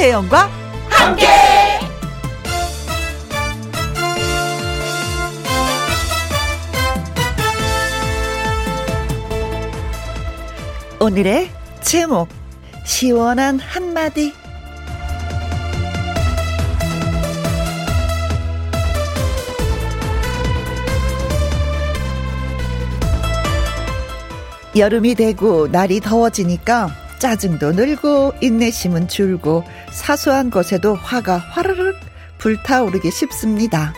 김혜영과 함께. 오늘의 제목 시원한 한마디 여름이 되고 날이 더워지니까 짜증도 늘고 인내심은 줄고 사소한 것에도 화가 화르륵 불타오르기 쉽습니다.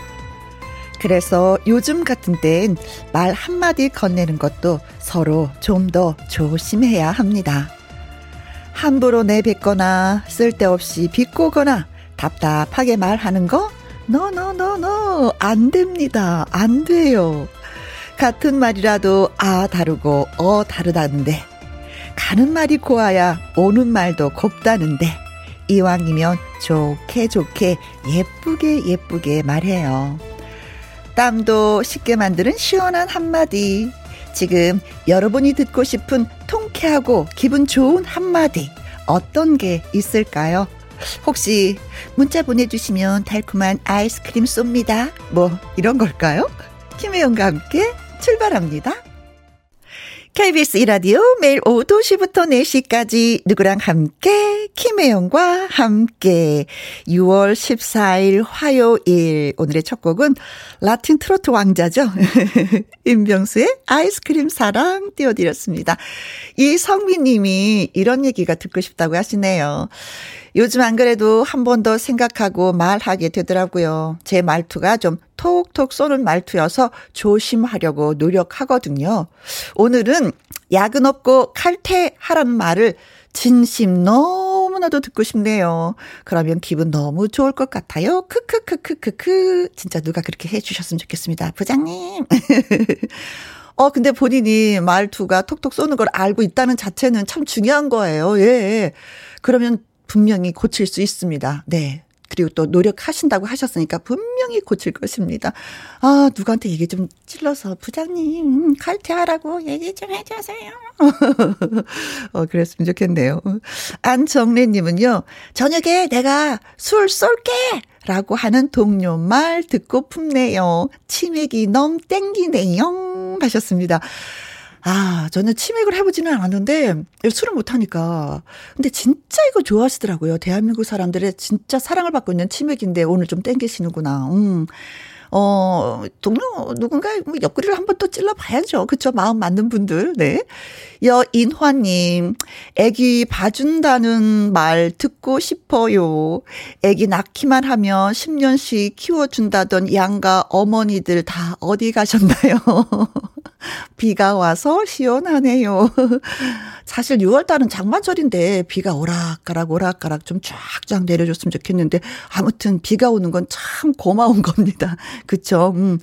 그래서 요즘 같은 때엔 말 한마디 건네는 것도 서로 좀 더 조심해야 합니다. 함부로 내뱉거나 쓸데없이 비꼬거나 답답하게 말하는 거? 노노노노 안 됩니다. 안 돼요. 같은 말이라도 아 다르고 어 다르다는데 가는 말이 고와야 오는 말도 곱다는데 이왕이면 좋게 좋게 예쁘게 예쁘게 말해요. 땀도 쉽게 만드는 시원한 한마디. 지금 여러분이 듣고 싶은 통쾌하고 기분 좋은 한마디 어떤 게 있을까요? 혹시 문자 보내주시면 달콤한 아이스크림 쏩니다. 뭐 이런 걸까요? 김혜영과 함께 출발합니다. KBS 이라디오 매일 오후 2시부터 4시까지 누구랑 함께 김혜영과 함께 6월 14일 화요일 오늘의 첫 곡은 라틴 트로트 왕자죠. 임병수의 아이스크림 사랑 띄워드렸습니다. 이성민 님이 이런 얘기가 듣고 싶다고 하시네요. 요즘 안 그래도 한 번 더 생각하고 말하게 되더라고요. 제 말투가 좀 톡톡 쏘는 말투여서 조심하려고 노력하거든요. 오늘은 야근 없고 칼퇴하라는 말을 진심 너무나도 듣고 싶네요. 그러면 기분 너무 좋을 것 같아요. 크크크크크크. 진짜 누가 그렇게 해 주셨으면 좋겠습니다. 부장님. 어, 근데 본인이 말투가 톡톡 쏘는 걸 알고 있다는 자체는 참 중요한 거예요. 예. 그러면 분명히 고칠 수 있습니다. 네. 그리고 또 노력하신다고 하셨으니까 분명히 고칠 것입니다. 아, 누구한테 얘기 좀 찔러서 부장님 칼퇴하라고 얘기 좀 해주세요. 어, 그랬으면 좋겠네요. 안정래님은요, 저녁에 내가 술 쏠게! 라고 하는 동료 말 듣고 품네요. 치맥이 너무 땡기네요. 하셨습니다. 아, 저는 치맥을 해보지는 않았는데, 술을 못하니까. 근데 진짜 이거 좋아하시더라고요. 대한민국 사람들의 진짜 사랑을 받고 있는 치맥인데, 오늘 좀 땡기시는구나. 음. 어, 동료, 누군가 뭐 옆구리를 한번 또 찔러봐야죠. 그쵸? 마음 맞는 분들. 네. 여인화님, 애기 봐준다는 말 듣고 싶어요. 애기 낳기만 하면 10년씩 키워준다던 양가 어머니들 다 어디 가셨나요? 비가 와서 시원하네요. 사실 6월달은 장마절인데 비가 오락가락 오락가락 좀 쫙쫙 내려줬으면 좋겠는데 아무튼 비가 오는 건 참 고마운 겁니다. 그쵸? 음.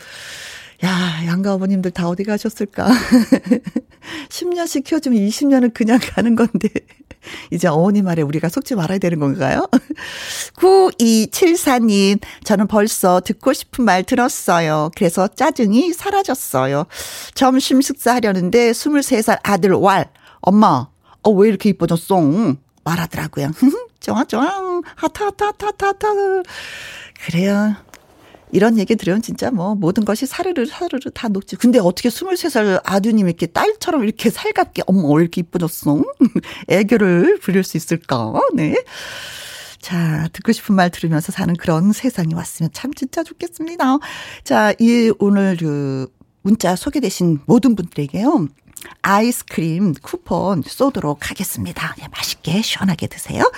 야, 양가 어머님들 다 어디 가셨을까? 10년씩 키워주면 20년은 그냥 가는 건데. 이제 어머니 말에 우리가 속지 말아야 되는 건가요? 9274님, 저는 벌써 듣고 싶은 말 들었어요. 그래서 짜증이 사라졌어요. 점심 식사하려는데 23살 아들 왈, 엄마, 어, 왜 이렇게 이뻐졌어? 말하더라고요. 좋아, 좋아. 하타, 하타, 하타, 하타. 그래요. 이런 얘기 들으면 진짜 뭐 모든 것이 사르르 사르르 다 녹지. 근데 어떻게 23살 아드님 이렇게 딸처럼 이렇게 살갑게 어머 왜 이렇게 이뻐졌어? 애교를 부릴 수 있을까? 네. 자, 듣고 싶은 말 들으면서 사는 그런 세상이 왔으면 참 진짜 좋겠습니다. 자, 이 오늘 그 문자 소개되신 모든 분들에게요. 아이스크림 쿠폰 쏘도록 하겠습니다. 예, 맛있게 시원하게 드세요.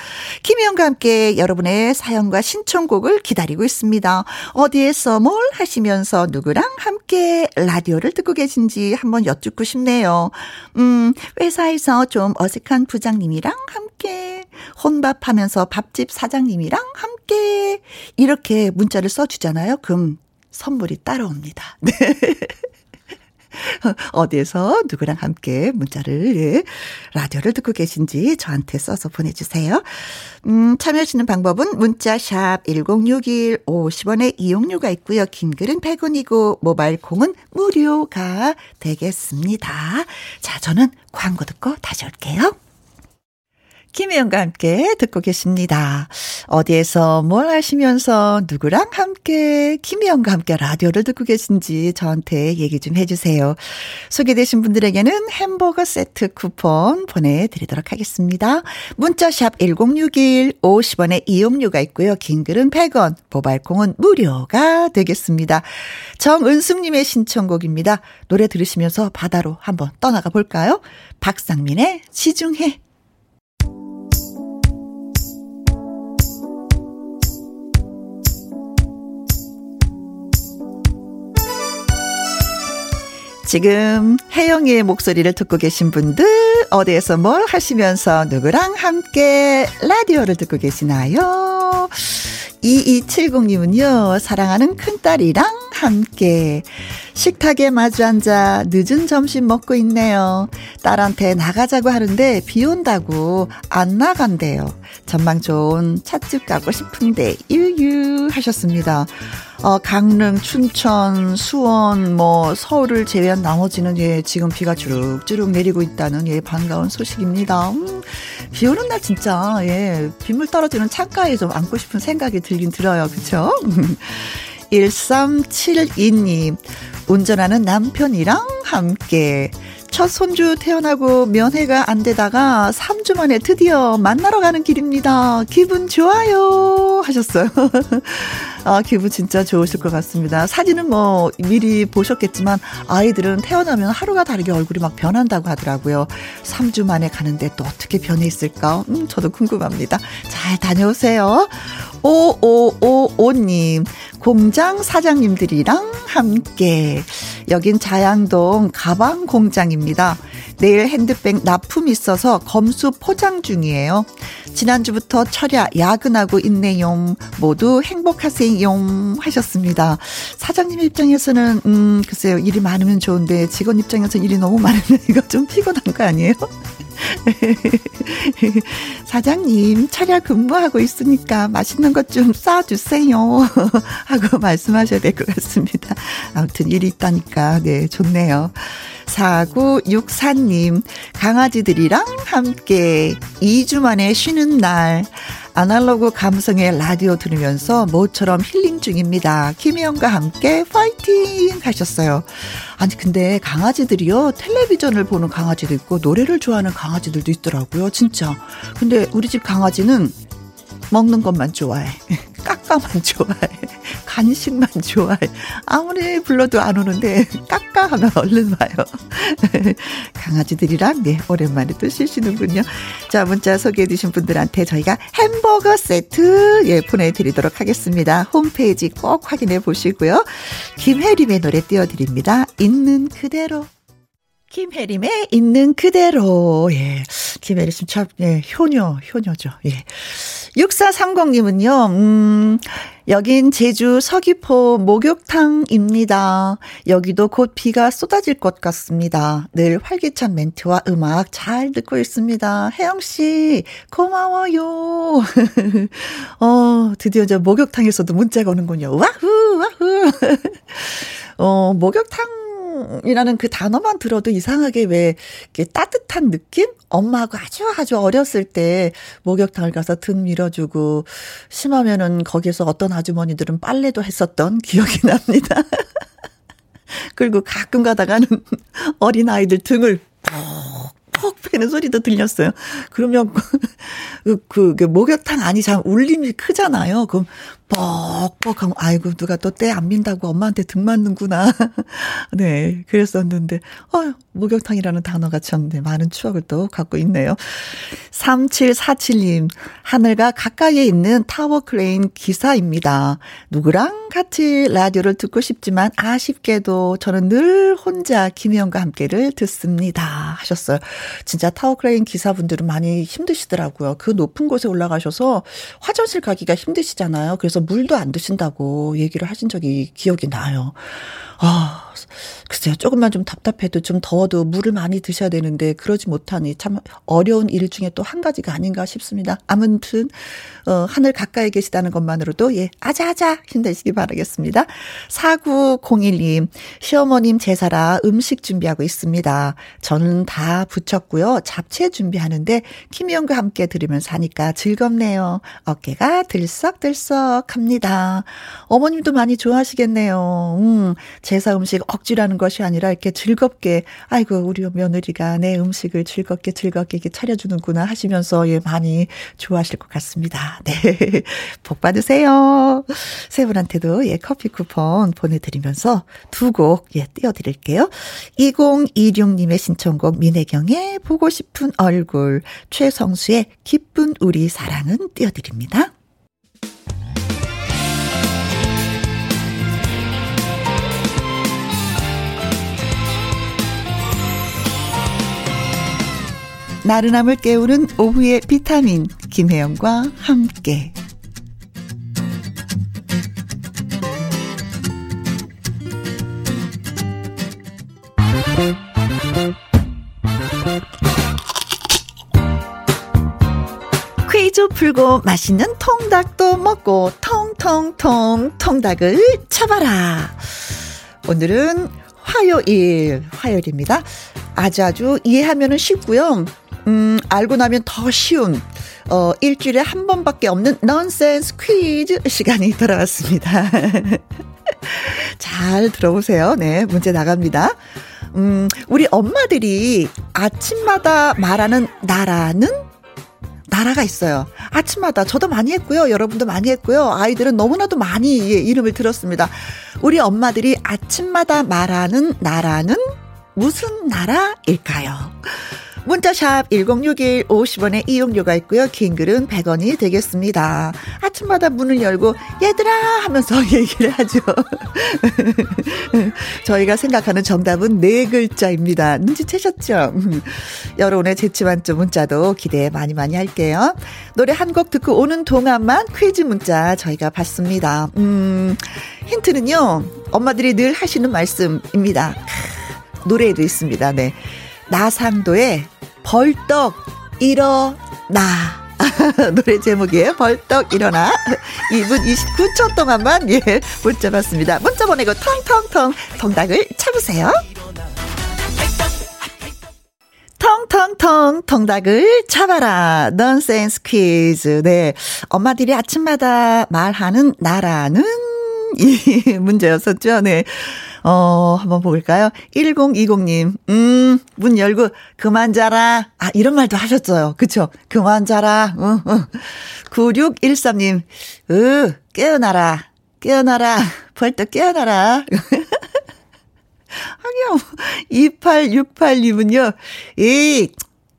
김희영과 함께 여러분의 사연과 신청곡을 기다리고 있습니다. 어디에서 뭘 하시면서 누구랑 함께 라디오를 듣고 계신지 한번 여쭙고 싶네요. 음, 회사에서 좀 어색한 부장님이랑 함께 혼밥하면서 밥집 사장님이랑 함께 이렇게 문자를 써주잖아요. 그럼 선물이 따라옵니다. 네. 어디에서 누구랑 함께 문자를, 예, 라디오를 듣고 계신지 저한테 써서 보내주세요. 음, 참여하시는 방법은 문자 샵 1061 50원의 이용료가 있고요. 긴 글은 100원이고 모바일 콩은 무료가 되겠습니다. 자, 저는 광고 듣고 다시 올게요. 김혜영과 함께 듣고 계십니다. 어디에서 뭘 하시면서 누구랑 함께 김혜영과 함께 라디오를 듣고 계신지 저한테 얘기 좀 해주세요. 소개되신 분들에게는 햄버거 세트 쿠폰 보내드리도록 하겠습니다. 문자샵 1061 50원의 이용료가 있고요. 긴 글은 100원, 모바일콩은 무료가 되겠습니다. 정은숙님의 신청곡입니다. 노래 들으시면서 바다로 한번 떠나가 볼까요? 박상민의 시중해. 지금 혜영이의 목소리를 듣고 계신 분들 어디에서 뭘 하시면서 누구랑 함께 라디오를 듣고 계시나요? 2270님은요, 사랑하는 큰딸이랑 함께 식탁에 마주 앉아 늦은 점심 먹고 있네요. 딸한테 나가자고 하는데 비 온다고 안 나간대요. 전망 좋은 찻집 가고 싶은데 유유 하셨습니다. 어, 강릉, 춘천, 수원, 뭐 서울을 제외한 나머지는 예 지금 비가 주룩주룩 내리고 있다는 예 반가운 소식입니다. 음, 비 오는 날 진짜 예 빗물 떨어지는 창가에 좀 앉고 싶은 생각이 들긴 들어요, 그렇죠? 1372님 운전하는 남편이랑 함께 첫 손주 태어나고 면회가 안 되다가 3주 만에 드디어 만나러 가는 길입니다. 기분 좋아요. 하셨어요. 아, 기분 진짜 좋으실 것 같습니다. 사진은 뭐 미리 보셨겠지만 아이들은 태어나면 하루가 다르게 얼굴이 막 변한다고 하더라고요. 3주 만에 가는데 또 어떻게 변해 있을까? 음, 저도 궁금합니다. 잘 다녀오세요. 5555님, 공장 사장님들이랑 함께. 여긴 자양동 가방 공장입니다. 내일 핸드백 납품 있어서 검수 포장 중이에요. 지난주부터 철야 야근하고 있네요. 모두 행복하세요. 하셨습니다. 사장님 입장에서는, 음, 글쎄요. 일이 많으면 좋은데 직원 입장에서 일이 너무 많으면 이거 좀 피곤한 거 아니에요? 사장님, 차려 근무하고 있으니까 맛있는 것 좀 싸주세요. 하고 말씀하셔야 될 것 같습니다. 아무튼 일이 있다니까, 네, 좋네요. 4964님, 강아지들이랑 함께 2주 만에 쉬는 날, 아날로그 감성의 라디오 들으면서 모처럼 힐링 중입니다. 김혜영과 함께 파이팅 하셨어요. 아니 근데 강아지들이요 텔레비전을 보는 강아지도 있고 노래를 좋아하는 강아지들도 있더라고요. 진짜. 근데 우리 집 강아지는 먹는 것만 좋아해. 까까만 좋아해. 간식만 좋아해. 아무리 불러도 안 오는데 까까 하면 얼른 와요. 강아지들이랑 네 오랜만에 또 쉬시는군요. 자 문자 소개해 주신 분들한테 저희가 햄버거 세트 예 보내드리도록 하겠습니다. 홈페이지 꼭 확인해 보시고요. 김혜림의 노래 띄워드립니다. 있는 그대로. 김혜림의 있는 그대로. 예. 김혜림 씨 참, 예, 효녀, 효녀죠. 예. 6430님은요, 음, 여긴 제주 서귀포 목욕탕입니다. 여기도 곧 비가 쏟아질 것 같습니다. 늘 활기찬 멘트와 음악 잘 듣고 있습니다. 혜영씨, 고마워요. 어, 드디어 이제 목욕탕에서도 문자가 오는군요. 와후, 와후. 어, 목욕탕 이라는 그 단어만 들어도 이상하게 왜 이렇게 따뜻한 느낌? 엄마하고 아주 아주 어렸을 때 목욕탕을 가서 등 밀어주고 심하면은 거기서 어떤 아주머니들은 빨래도 했었던 기억이 납니다. 그리고 가끔 가다가는 어린 아이들 등을 퍽 패는 소리도 들렸어요. 그러면 그, 그, 그 목욕탕 안이 참 울림이 크잖아요. 그럼 뻑뻑하고 아이고 누가 또 때 안 민다고 엄마한테 등 맞는구나. 네, 그랬었는데 어 목욕탕이라는 단어가 참 네, 많은 추억을 또 갖고 있네요. 3747님 하늘과 가까이에 있는 타워 크레인 기사입니다. 누구랑 같이 라디오를 듣고 싶지만 아쉽게도 저는 늘 혼자 김혜영과 함께를 듣습니다. 하셨어요. 진짜 타워 크레인 기사분들은 많이 힘드시더라고요. 그 높은 곳에 올라가셔서 화장실 가기가 힘드시잖아요. 그래서 물도 안 드신다고 얘기를 하신 적이 기억이 나요. 아, 글쎄요. 조금만 좀 답답해도 좀 더워도 물을 많이 드셔야 되는데 그러지 못하니 참 어려운 일 중에 또 한 가지가 아닌가 싶습니다. 아무튼 어, 하늘 가까이 계시다는 것만으로도 예, 아자아자 힘내시기 바라겠습니다. 4901님, 시어머님 제사라 음식 준비하고 있습니다. 저는 다 붙였고요. 잡채 준비하는데 김희영과 함께 들으면서 하니까 즐겁네요. 어깨가 들썩들썩 합니다. 어머님도 많이 좋아하시겠네요. 음, 제사 음식 억지로 하는 것이 아니라 이렇게 즐겁게, 아이고, 우리 며느리가 내 음식을 즐겁게 즐겁게 이렇게 차려주는구나 하시면서 예, 많이 좋아하실 것 같습니다. 네. 복 받으세요. 세 분한테도 예, 커피 쿠폰 보내드리면서 두 곡, 예, 띄워드릴게요. 2026님의 신청곡 민혜경의 보고 싶은 얼굴, 최성수의 기쁜 우리 사랑은 띄워드립니다. 나른함을 깨우는 오후의 비타민 김혜영과 함께 퀴즈 풀고 맛있는 통닭도 먹고 통통통 통닭을 쳐봐라. 오늘은 화요일, 화요일입니다. 아주 아주 이해하면 쉽고요. 음, 알고 나면 더 쉬운, 어, 일주일에 한 번밖에 없는 넌센스 퀴즈 시간이 돌아왔습니다. 잘 들어보세요. 네, 문제 나갑니다. 음, 우리 엄마들이 아침마다 말하는 나라는 나라가 있어요. 아침마다 저도 많이 했고요. 여러분도 많이 했고요. 아이들은 너무나도 많이 이름을 들었습니다. 우리 엄마들이 아침마다 말하는 나라는 무슨 나라일까요? 문자샵 1061 50원의 이용료가 있고요. 긴 글은 100원이 되겠습니다. 아침마다 문을 열고 얘들아 하면서 얘기를 하죠. 저희가 생각하는 정답은 네 글자입니다. 눈치채셨죠? 여러분의 재치만점 문자도 기대 많이 많이 할게요. 노래 한 곡 듣고 오는 동안만 퀴즈 문자 저희가 받습니다. 음, 힌트는요. 엄마들이 늘 하시는 말씀입니다. 노래에도 있습니다. 네. 나상도의 벌떡 일어나. 노래 제목이에요. 벌떡 일어나. 2분 29초 동안만, 예, 문자 받습니다. 문자 보내고 텅텅텅 통닭을 쳐보세요. 텅텅텅 통닭을 잡아라. 넌센스 퀴즈. 네. 엄마들이 아침마다 말하는 나라는 이 문제였었죠. 네. 어, 한번 볼까요? 1020님, 음, 문 열고, 그만 자라. 아, 이런 말도 하셨어요. 그쵸? 그만 자라. 응, 응. 9613님, 으, 깨어나라. 깨어나라. 벌떡 깨어나라. 하기요. 2868님은요, 이,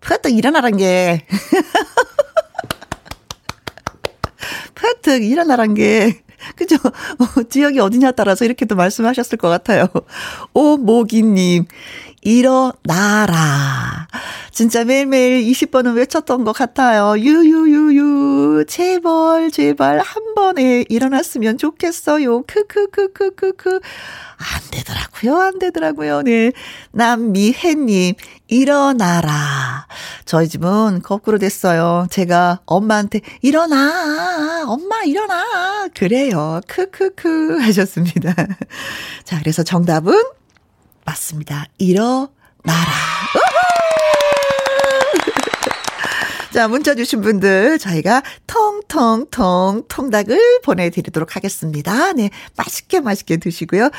벌떡 일어나란 게. 벌떡 일어나란 게. 그죠? 어, 지역이 어디냐 따라서 이렇게도 말씀하셨을 것 같아요. 오모기님, 일어나라. 진짜 매일매일 20번은 외쳤던 것 같아요. 유유유유. 제발, 제발, 한 번에 일어났으면 좋겠어요. 크크크크크크. 안 되더라고요. 안 되더라고요. 네. 남미혜님, 일어나라. 저희 집은 거꾸로 됐어요. 제가 엄마한테, 일어나. 엄마, 일어나. 그래요. 크크크. 하셨습니다. 자, 그래서 정답은 맞습니다. 일어나라. 자, 문자 주신 분들 저희가 통통통 통닭을 보내드리도록 하겠습니다. 네, 맛있게 맛있게 드시고요.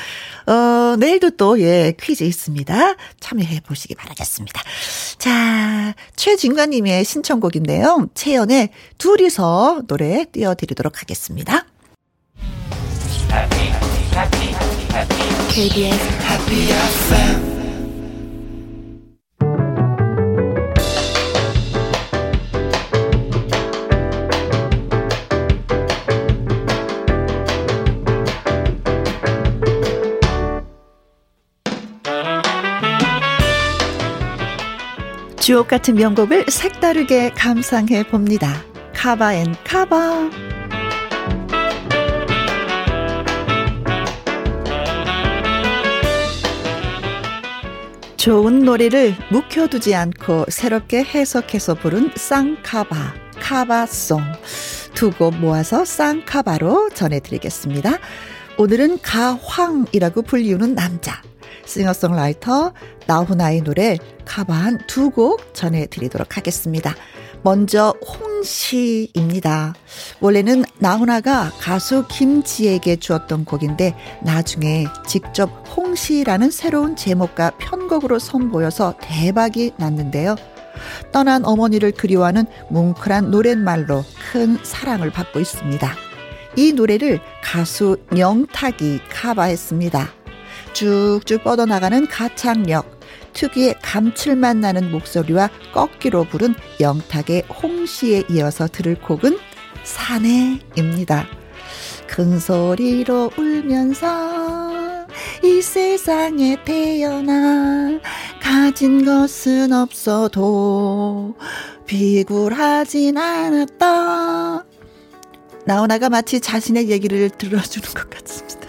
어, 내일도 또, 예, 퀴즈 있습니다. 참여해 보시기 바라겠습니다. 자, 최진관님의 신청곡인데요. 채연의 둘이서 노래 띄워드리도록 하겠습니다. KBS Happy FM 주옥 같은 명곡을 색다르게 감상해 봅니다. cover and cover. 좋은 노래를 묵혀두지 않고 새롭게 해석해서 부른 쌍카바, cover song. 두 곡 모아서 쌍카바로 전해드리겠습니다. 오늘은 가황이라고 불리우는 남자. 싱어송라이터 나훈아의 노래 카바 한 두 곡 전해드리도록 하겠습니다. 먼저 홍시입니다. 원래는 나훈아가 가수 김지에게 주었던 곡인데 나중에 직접 홍시라는 새로운 제목과 편곡으로 선보여서 대박이 났는데요. 떠난 어머니를 그리워하는 뭉클한 노랫말로 큰 사랑을 받고 있습니다. 이 노래를 가수 영탁이 카바했습니다. 쭉쭉 뻗어나가는 가창력, 특유의 감칠맛 나는 목소리와 꺾기로 부른 영탁의 홍시에 이어서 들을 곡은 사내입니다. 큰 소리로 울면서 이 세상에 태어나 가진 것은 없어도 비굴하진 않았다. 나훈아가 마치 자신의 얘기를 들어주는 것 같습니다.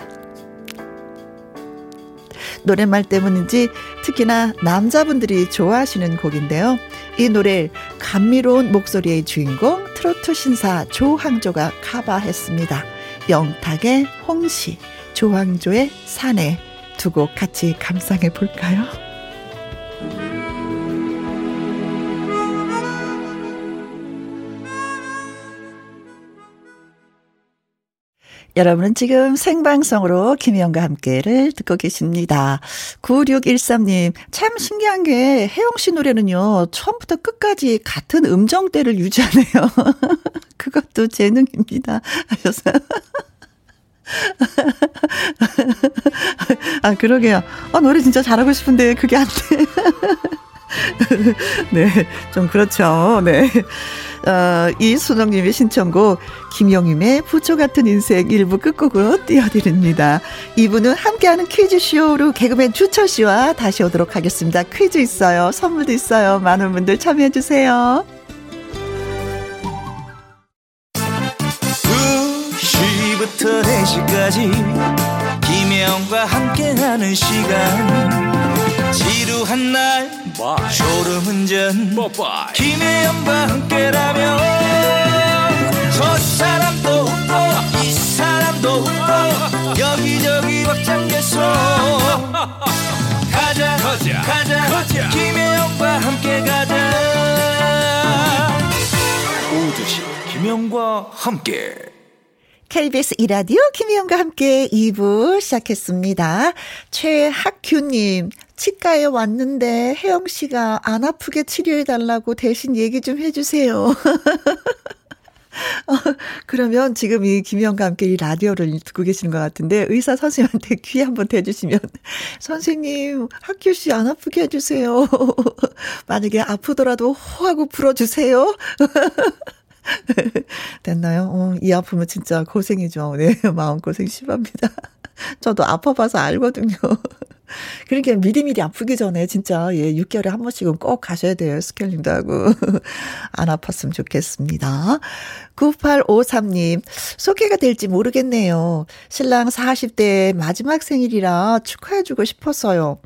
노랫말 때문인지 특히나 남자분들이 좋아하시는 곡인데요. 이 노래 감미로운 목소리의 주인공 트로트 신사 조항조가 카바했습니다. 영탁의 홍시, 조항조의 사내 두 곡 같이 감상해 볼까요? 여러분은 지금 생방송으로 김희영과 함께를 듣고 계십니다. 9613님, 참 신기한 게 혜영 씨 노래는요, 처음부터 끝까지 같은 음정대를 유지하네요. 그것도 재능입니다. 하셨어요. 아, 그러게요. 아, 노래 진짜 잘하고 싶은데 그게 안 돼. 네, 좀 그렇죠. 네. 어, 이순영님의 신청곡 김영임의 부초 같은 인생 일부 끝곡으로 띄워드립니다. 이분은 함께하는 퀴즈쇼로 개그맨 주철 씨와 다시 오도록 하겠습니다. 퀴즈 있어요. 선물도 있어요. 많은 분들 참여해주세요. 2시부터 4시까지 김혜영과 함께하는 시간 지루 Bye. 졸음운전 Bye. 김혜영과 함께라면 저 사람도 웃고 이 사람도 웃고 여기저기 벅장개소 가자 가자 가자, 가자. 김혜영과 함께 가자 오두시 김혜영과 함께 KBS 이라디오 김희영과 함께 2부 시작했습니다. 최학규님, 치과에 왔는데 혜영 씨가 안 아프게 치료해 달라고 대신 얘기 좀 해주세요. 어, 그러면 지금 이 김희영과 함께 이 라디오를 듣고 계시는 것 같은데 의사 선생님한테 귀 한번 대주시면 선생님 학교 씨 안 아프게 해주세요. 만약에 아프더라도 호하고 불어주세요. 됐나요? 어, 이 아픔은 진짜 고생이죠. 네, 마음고생 심합니다. 저도 아파봐서 알거든요. 그러니까 미리미리 아프기 전에 진짜 예 6개월에 한 번씩은 꼭 가셔야 돼요. 스케일링도 하고 안 아팠으면 좋겠습니다. 9853님 소개가 될지 모르겠네요. 신랑 40대 마지막 생일이라 축하해주고 싶었어요.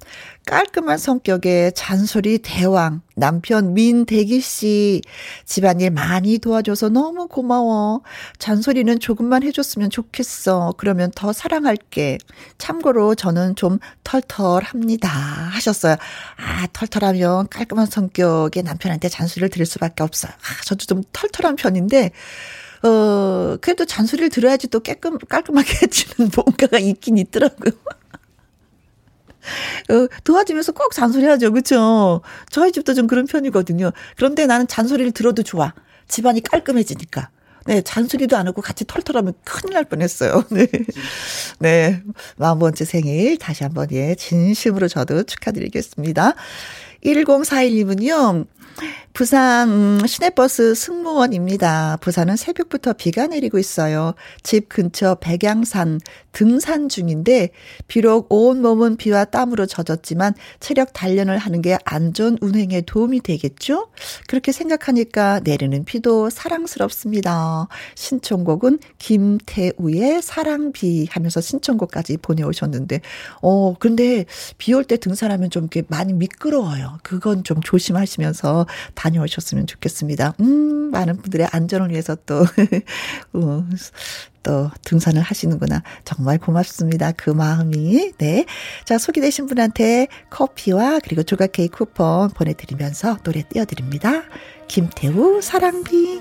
깔끔한 성격의 잔소리 대왕 남편 민대기 씨 집안일 많이 도와줘서 너무 고마워. 잔소리는 조금만 해줬으면 좋겠어. 그러면 더 사랑할게. 참고로 저는 좀 털털합니다. 하셨어요. 아 털털하면 깔끔한 성격의 남편한테 잔소리를 들을 수밖에 없어요. 아, 저도 좀 털털한 편인데 어 그래도 잔소리를 들어야지 또 깨끔 깔끔하게 해주는 뭔가가 있긴 있더라고요. 어, 도와주면서 꼭 잔소리 하죠. 그쵸? 저희 집도 좀 그런 편이거든요. 그런데 나는 잔소리를 들어도 좋아. 집안이 깔끔해지니까. 네, 잔소리도 안 하고 같이 털털하면 큰일 날 뻔했어요. 네. 네. 마음번째 생일 다시 한번 예, 진심으로 저도 축하드리겠습니다. 1041님은요, 부산 음, 시내버스 승무원입니다. 부산은 새벽부터 비가 내리고 있어요. 집 근처 백양산 등산 중인데 비록 온몸은 비와 땀으로 젖었지만 체력 단련을 하는 게 안전 운행에 도움이 되겠죠? 그렇게 생각하니까 내리는 비도 사랑스럽습니다. 신청곡은 김태우의 사랑비 하면서 신청곡까지 보내오셨는데 어 근데 비 올 때 등산하면 좀 이렇게 많이 미끄러워요. 그건 좀 조심하시면서 다녀오셨으면 좋겠습니다. 음, 많은 분들의 안전을 위해서 또, 어, 또 등산을 하시는구나. 정말 고맙습니다. 그 마음이. 네. 자, 소개되신 분한테 커피와 그리고 조각 케이크 쿠폰 보내드리면서 노래 띄워드립니다. 김태우 사랑비.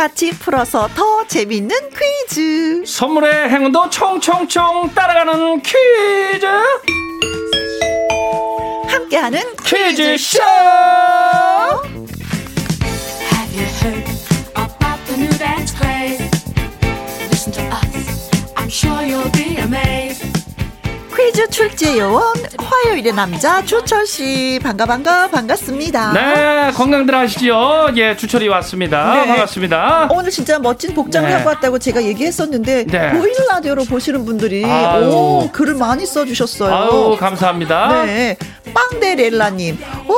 같이 풀어서 더 재밌는 퀴즈. 선물의 행운도 총총총 따라가는 퀴즈. 함께하는 퀴즈 쇼. sure you'll be amazed. 퀴즈 출제 요원 화요일의 남자 주철 씨 반가 반가 반갑습니다. 네 건강들 하시죠. 예 주철이 왔습니다. 네. 반갑습니다. 오늘 진짜 멋진 복장을 네. 하고 왔다고 제가 얘기했었는데 네. 보이는 라디오로 보시는 분들이 아유. 오 글을 많이 써주셨어요. 아유 감사합니다. 네 빵데렐라님 오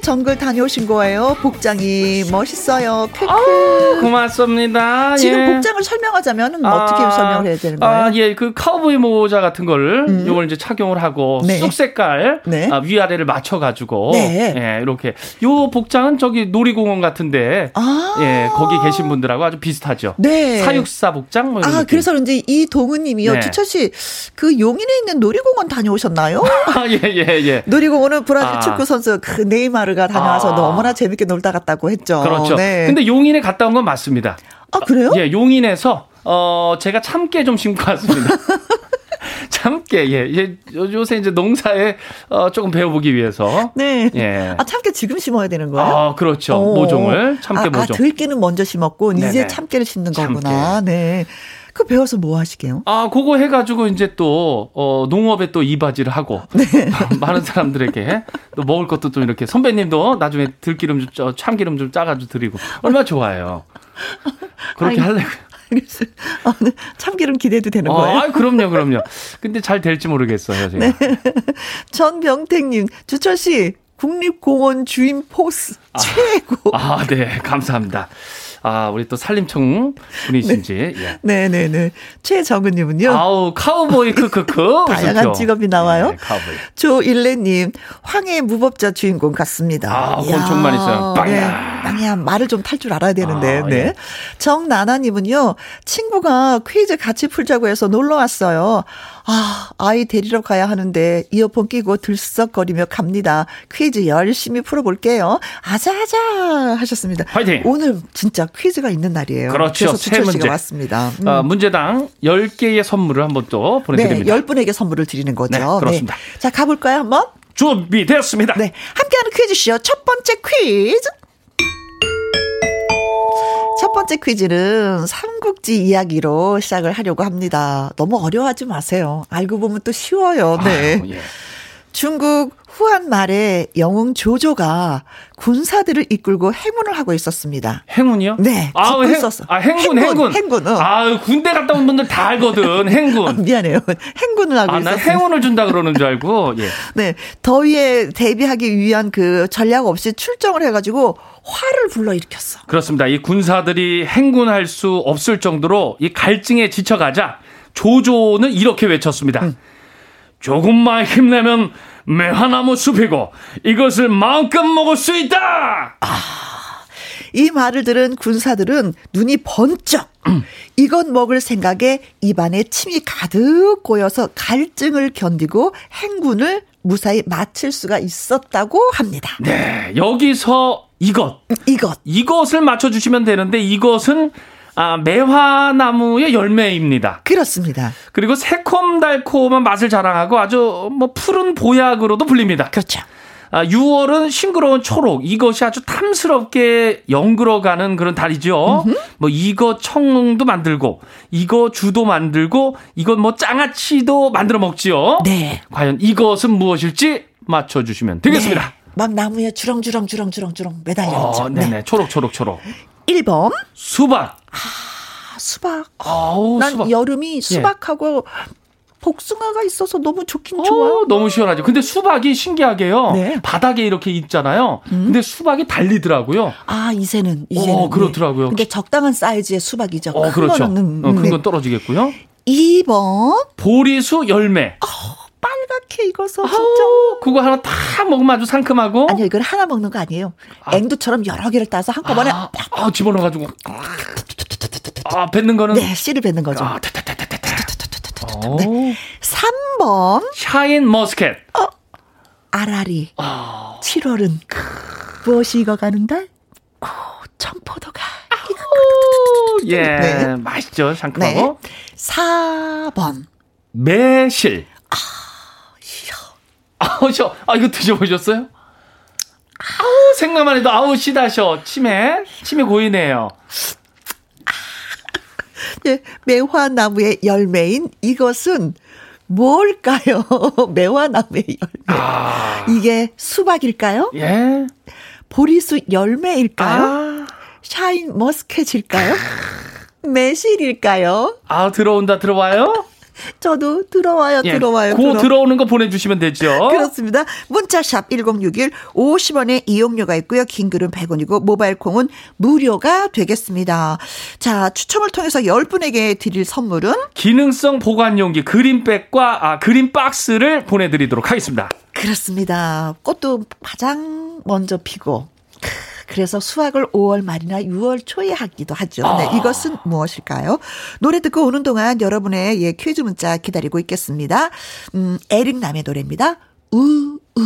정글 다녀오신 거예요. 복장이 멋있어요. 아 고맙습니다. 지금 예. 복장을 설명하자면 아, 어떻게 설명을 해야 되는 거예요? 아 예 그 카우보이 모자 같은 거를 음. 요걸 이제 착용을 하고 네. 쑥 색깔 네. 아, 위아래를 맞춰 가지고 네. 예, 이렇게 요 복장은 저기 놀이공원 같은데 아~ 예 거기 계신 분들하고 아주 비슷하죠. 네. 사육사 복장 뭐. 아 그래서 이제 이 동우님이요 네. 주철 씨 그 용인에 있는 놀이공원 다녀오셨나요? 예예 예, 예, 놀이공원은 브라질 아. 축구 선수 그 네이마르 가 다녀와서 아. 너무나 재밌게 놀다 갔다고 했죠. 그렇죠. 네. 근데 용인에 갔다 온 건 맞습니다. 아 그래요? 예 용인에서 어 제가 참깨 좀 심고 왔습니다. 참깨, 예, 예, 요새 이제 농사에 어, 조금 배워보기 위해서. 네. 예. 아, 참깨 지금 심어야 되는 거예요? 아, 그렇죠. 오. 모종을, 참깨 아, 아 모종. 아, 들깨는 먼저 심었고, 네네. 이제 참깨를 심는 참깨. 거구나. 네. 그 배워서 뭐 하시게요? 아, 그거 해가지고 이제 또, 어, 농업에 또 이바지를 하고. 네. 많은 사람들에게 또 먹을 것도 또 이렇게 선배님도 나중에 들기름 좀, 참기름 좀 짜가지고 드리고. 얼마나 좋아요. 그렇게 하려고. 알겠어요. 아, 네. 참기름 기대도 되는 어, 거예요? 아, 그럼요, 그럼요. 근데 잘 될지 모르겠어요, 제가. 네. 전병택님, 주철 씨, 국립공원 주인 포스 아, 최고. 아, 네, 감사합니다. 아, 우리 또 산림청 분이신지. 네. 예. 네네 네. 네, 최정은님은요. 아우, 카우보이 크크크. 다양한 직업이 나와요. 네, 카우보이. 조일레님, 황해 무법자 주인공 같습니다. 아, 정말 있어요. 빵야. 네, 빵야. 말을 좀 탈 줄 알아야 되는데. 아, 네. 예. 정나나님은요, 친구가 퀴즈 같이 풀자고 해서 놀러 왔어요. 아, 아이 데리러 가야 하는데 이어폰 끼고 들썩거리며 갑니다. 퀴즈 열심히 풀어볼게요. 아자아자 하셨습니다. 화이팅! 오늘 진짜 퀴즈가 있는 날이에요. 그렇죠. 그래서 세 문제. 왔습니다. 음. 어, 문제당 10개의 선물을 한번 또 보내드립니다. 네, 10분에게 선물을 드리는 거죠. 네, 그렇습니다. 네. 자, 가볼까요, 한번? 준비되었습니다. 네. 함께하는 퀴즈쇼 첫 번째 퀴즈. 첫 번째 퀴즈는 삼국지 이야기로 시작을 하려고 합니다. 너무 어려워하지 마세요. 알고 보면 또 쉬워요. 네. 아유, 예. 중국 후한 말에 영웅 조조가 군사들을 이끌고 행운을 하고 있었습니다. 행운이요? 네. 아, 행, 아 행군, 행군. 행군. 어. 아, 군대 갔다 온 분들 다 알거든. 행군. 아, 미안해요. 행군을 하고 아, 있었어요. 행운을 준다 그러는 줄 알고. 예. 네. 더위에 대비하기 위한 그 전략 없이 출정을 해가지고 화를 불러일으켰어. 그렇습니다. 이 군사들이 행군할 수 없을 정도로 이 갈증에 지쳐가자 조조는 이렇게 외쳤습니다. 음. 조금만 힘내면 매화나무 숲이고 이것을 마음껏 먹을 수 있다. 아, 이 말을 들은 군사들은 눈이 번쩍. 음. 이것 먹을 생각에 입안에 침이 가득 고여서 갈증을 견디고 행군을 무사히 마칠 수가 있었다고 합니다. 네, 여기서 이것, 이것, 이것을 맞춰주시면 되는데 이것은 아, 매화나무의 열매입니다. 그렇습니다. 그리고 새콤달콤한 맛을 자랑하고 아주 뭐 푸른 보약으로도 불립니다. 그렇죠. 아, 6월은 싱그러운 초록. 이것이 아주 탐스럽게 연그러가는 그런 달이죠. 음흠. 뭐 이거 청도 만들고, 이거 주도 만들고, 이건 뭐 장아찌도 만들어 먹지요. 네. 과연 이것은 무엇일지 맞춰 주시면 되겠습니다. 네. 막 나무에 주렁주렁 주렁주렁 주렁 매달려 있죠. 어, 네네. 네. 초록 초록 초록. 1번. 수박. 아, 수박. 아우, 난 수박. 여름이 예. 수박하고 예. 복숭아가 있어서 너무 좋긴 어, 좋아요. 너무 시원하죠. 근데 수박이 신기하게요. 네. 바닥에 이렇게 있잖아요. 음. 근데 수박이 달리더라고요. 아, 이새는. 이새는. 어, 그렇더라고요. 네. 근데 적당한 사이즈의 수박이죠. 어, 그렇죠. 거는, 어, 큰건 떨어지겠고요. 2번. 보리수 열매. 어, 빨갛게 익어서 진짜. 그거 하나 다 먹으면 아주 상큼하고. 아니요, 이건 하나 먹는 거 아니에요. 아. 앵두처럼 여러 개를 따서 한꺼번에 아, 아 집어넣어가지고. 아, 뱉는 거는? 네, 씨를 뱉는 거죠. 아, 네. 3번. 샤인 머스켓. 어, 아라리. 어. 7월은 무엇이 익어가는 달? 오, 청포도가. 예, 네. 맛있죠, 상큼하고. 네. 4번. 매실. 아, 아우, 셔. 아, 이거 드셔보셨어요? 아우, 생각만 해도 아우, 시다셔. 치매. 치매 고이네요. 네, 매화나무의 열매인 이것은 뭘까요? 매화나무의 열매. 아. 이게 수박일까요? 예. 보리수 열매일까요? 아. 샤인 머스켓일까요? 매실일까요? 아, 들어온다, 들어와요? 저도 들어와요, 예, 들어와요. 고 들어. 들어오는 거 보내주시면 되죠. 그렇습니다. 문자샵 1061 50원의 이용료가 있고요. 긴 글은 100원이고 모바일 콩은 무료가 되겠습니다. 자, 추첨을 통해서 10분에게 드릴 선물은 기능성 보관용기 그린백과 아, 그린박스를 보내드리도록 하겠습니다. 그렇습니다. 꽃도 가장 먼저 피고 그래서 수학을 5월 말이나 6월 초에 하기도 하죠. 네, 아. 이것은 무엇일까요? 노래 듣고 오는 동안 여러분의 예, 퀴즈 문자 기다리고 있겠습니다. 음, 에릭 남의 노래입니다. 우, 우.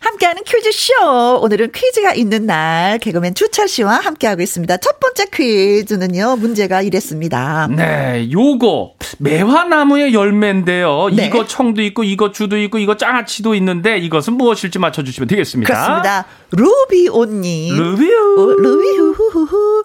함께하는 퀴즈쇼. 오늘은 퀴즈가 있는 날 개그맨 주철 씨와 함께하고 있습니다. 첫 번째 퀴즈는요. 문제가 이랬습니다. 네, 요거 매화나무의 열매인데요. 네. 이거 청도 있고 이거 주도 있고 이거 장아찌도 있는데 이것은 무엇일지 맞춰주시면 되겠습니다. 그렇습니다. 루비오님. 루비오. 어, 루비오후후후.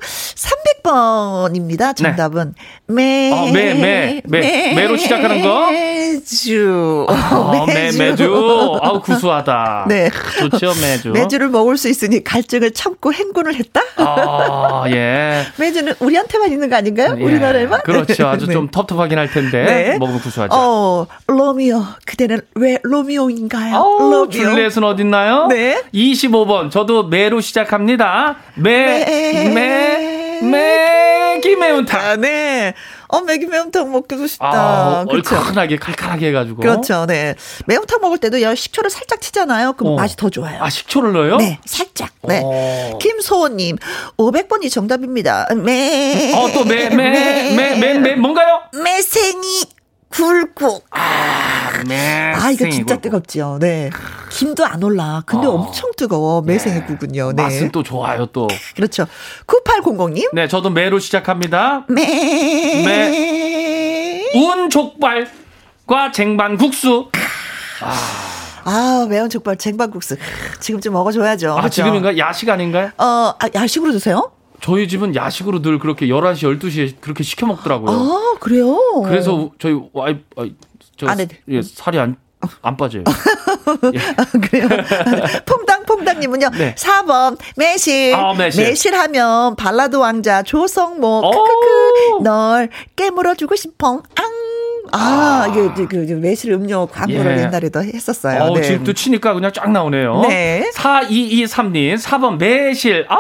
300번입니다. 정답은 네. 매. 어, 매, 매, 매. 매로 시작하는 거? 매주. 어, 매주. 매, 매주. 아우, 구수하다. 네. 좋죠. 매주. 매주를 먹을 수 있으니 갈증을 참고 행군을 했다? 아, 예. 매주는 우리한테만 있는 거 아닌가요? 예. 우리나라에만? 그렇죠. 아주 네. 좀 텁텁하긴 할 텐데. 네. 먹으면 구수하죠. 어, 로미오. 그대는 왜 로미오인가요? 어, 로미오. 줄렛은 어딨나요? 네. 25번. 저도 매로 시작합니다. 매, 매, 매, 기 매운탕. 아, 네. 어, 매기 매운탕 먹기도 싶다. 아, 얼큰하게 칼칼하게 해가지고. 그렇죠, 네. 매운탕 먹을 때도 식초를 살짝 치잖아요. 그럼 어. 맛이 더 좋아요. 아, 식초를 넣어요? 네, 살짝. 네. 어. 김소호님, 500번이 정답입니다. 매. 어, 또 매, 매, 매, 매, 매, 뭔가요? 매생이 굴국. 아, 매. 아, 이거 진짜 굴국. 뜨겁죠. 네. 김도 안 올라. 근데 어. 엄청 뜨거워. 매생이 네. 국은요. 네. 맛은 또 좋아요, 또. 그렇죠. 9800님. 네, 저도 매로 시작합니다. 매. 매. 운 족발과 쟁반 국수. 아. 아, 매운 족발 쟁반국수. 지금쯤 먹어줘야죠. 아, 그렇죠? 지금인가? 야식 아닌가요? 어, 아, 야식으로 드세요? 저희 집은 야식으로 늘 그렇게 11시, 12시에 그렇게 시켜 먹더라고요. 아, 그래요? 그래서 저희 와이, 저, 아, 네. 예, 살이 안, 안 빠져요. 예. 아, 그래요? 퐁당 퐁당님은요. 네. 4번, 매실. 아, 매실. 매실 하면 발라드 왕자 조성모. 크크크. 널 깨물어주고 싶어. 앙. 아, 아, 이게 그 매실 음료 광고를 예. 옛날에도 했었어요. 어, 네. 지금 또 치니까 그냥 쫙 나오네요. 네. 4223님, 4번 매실. 아우,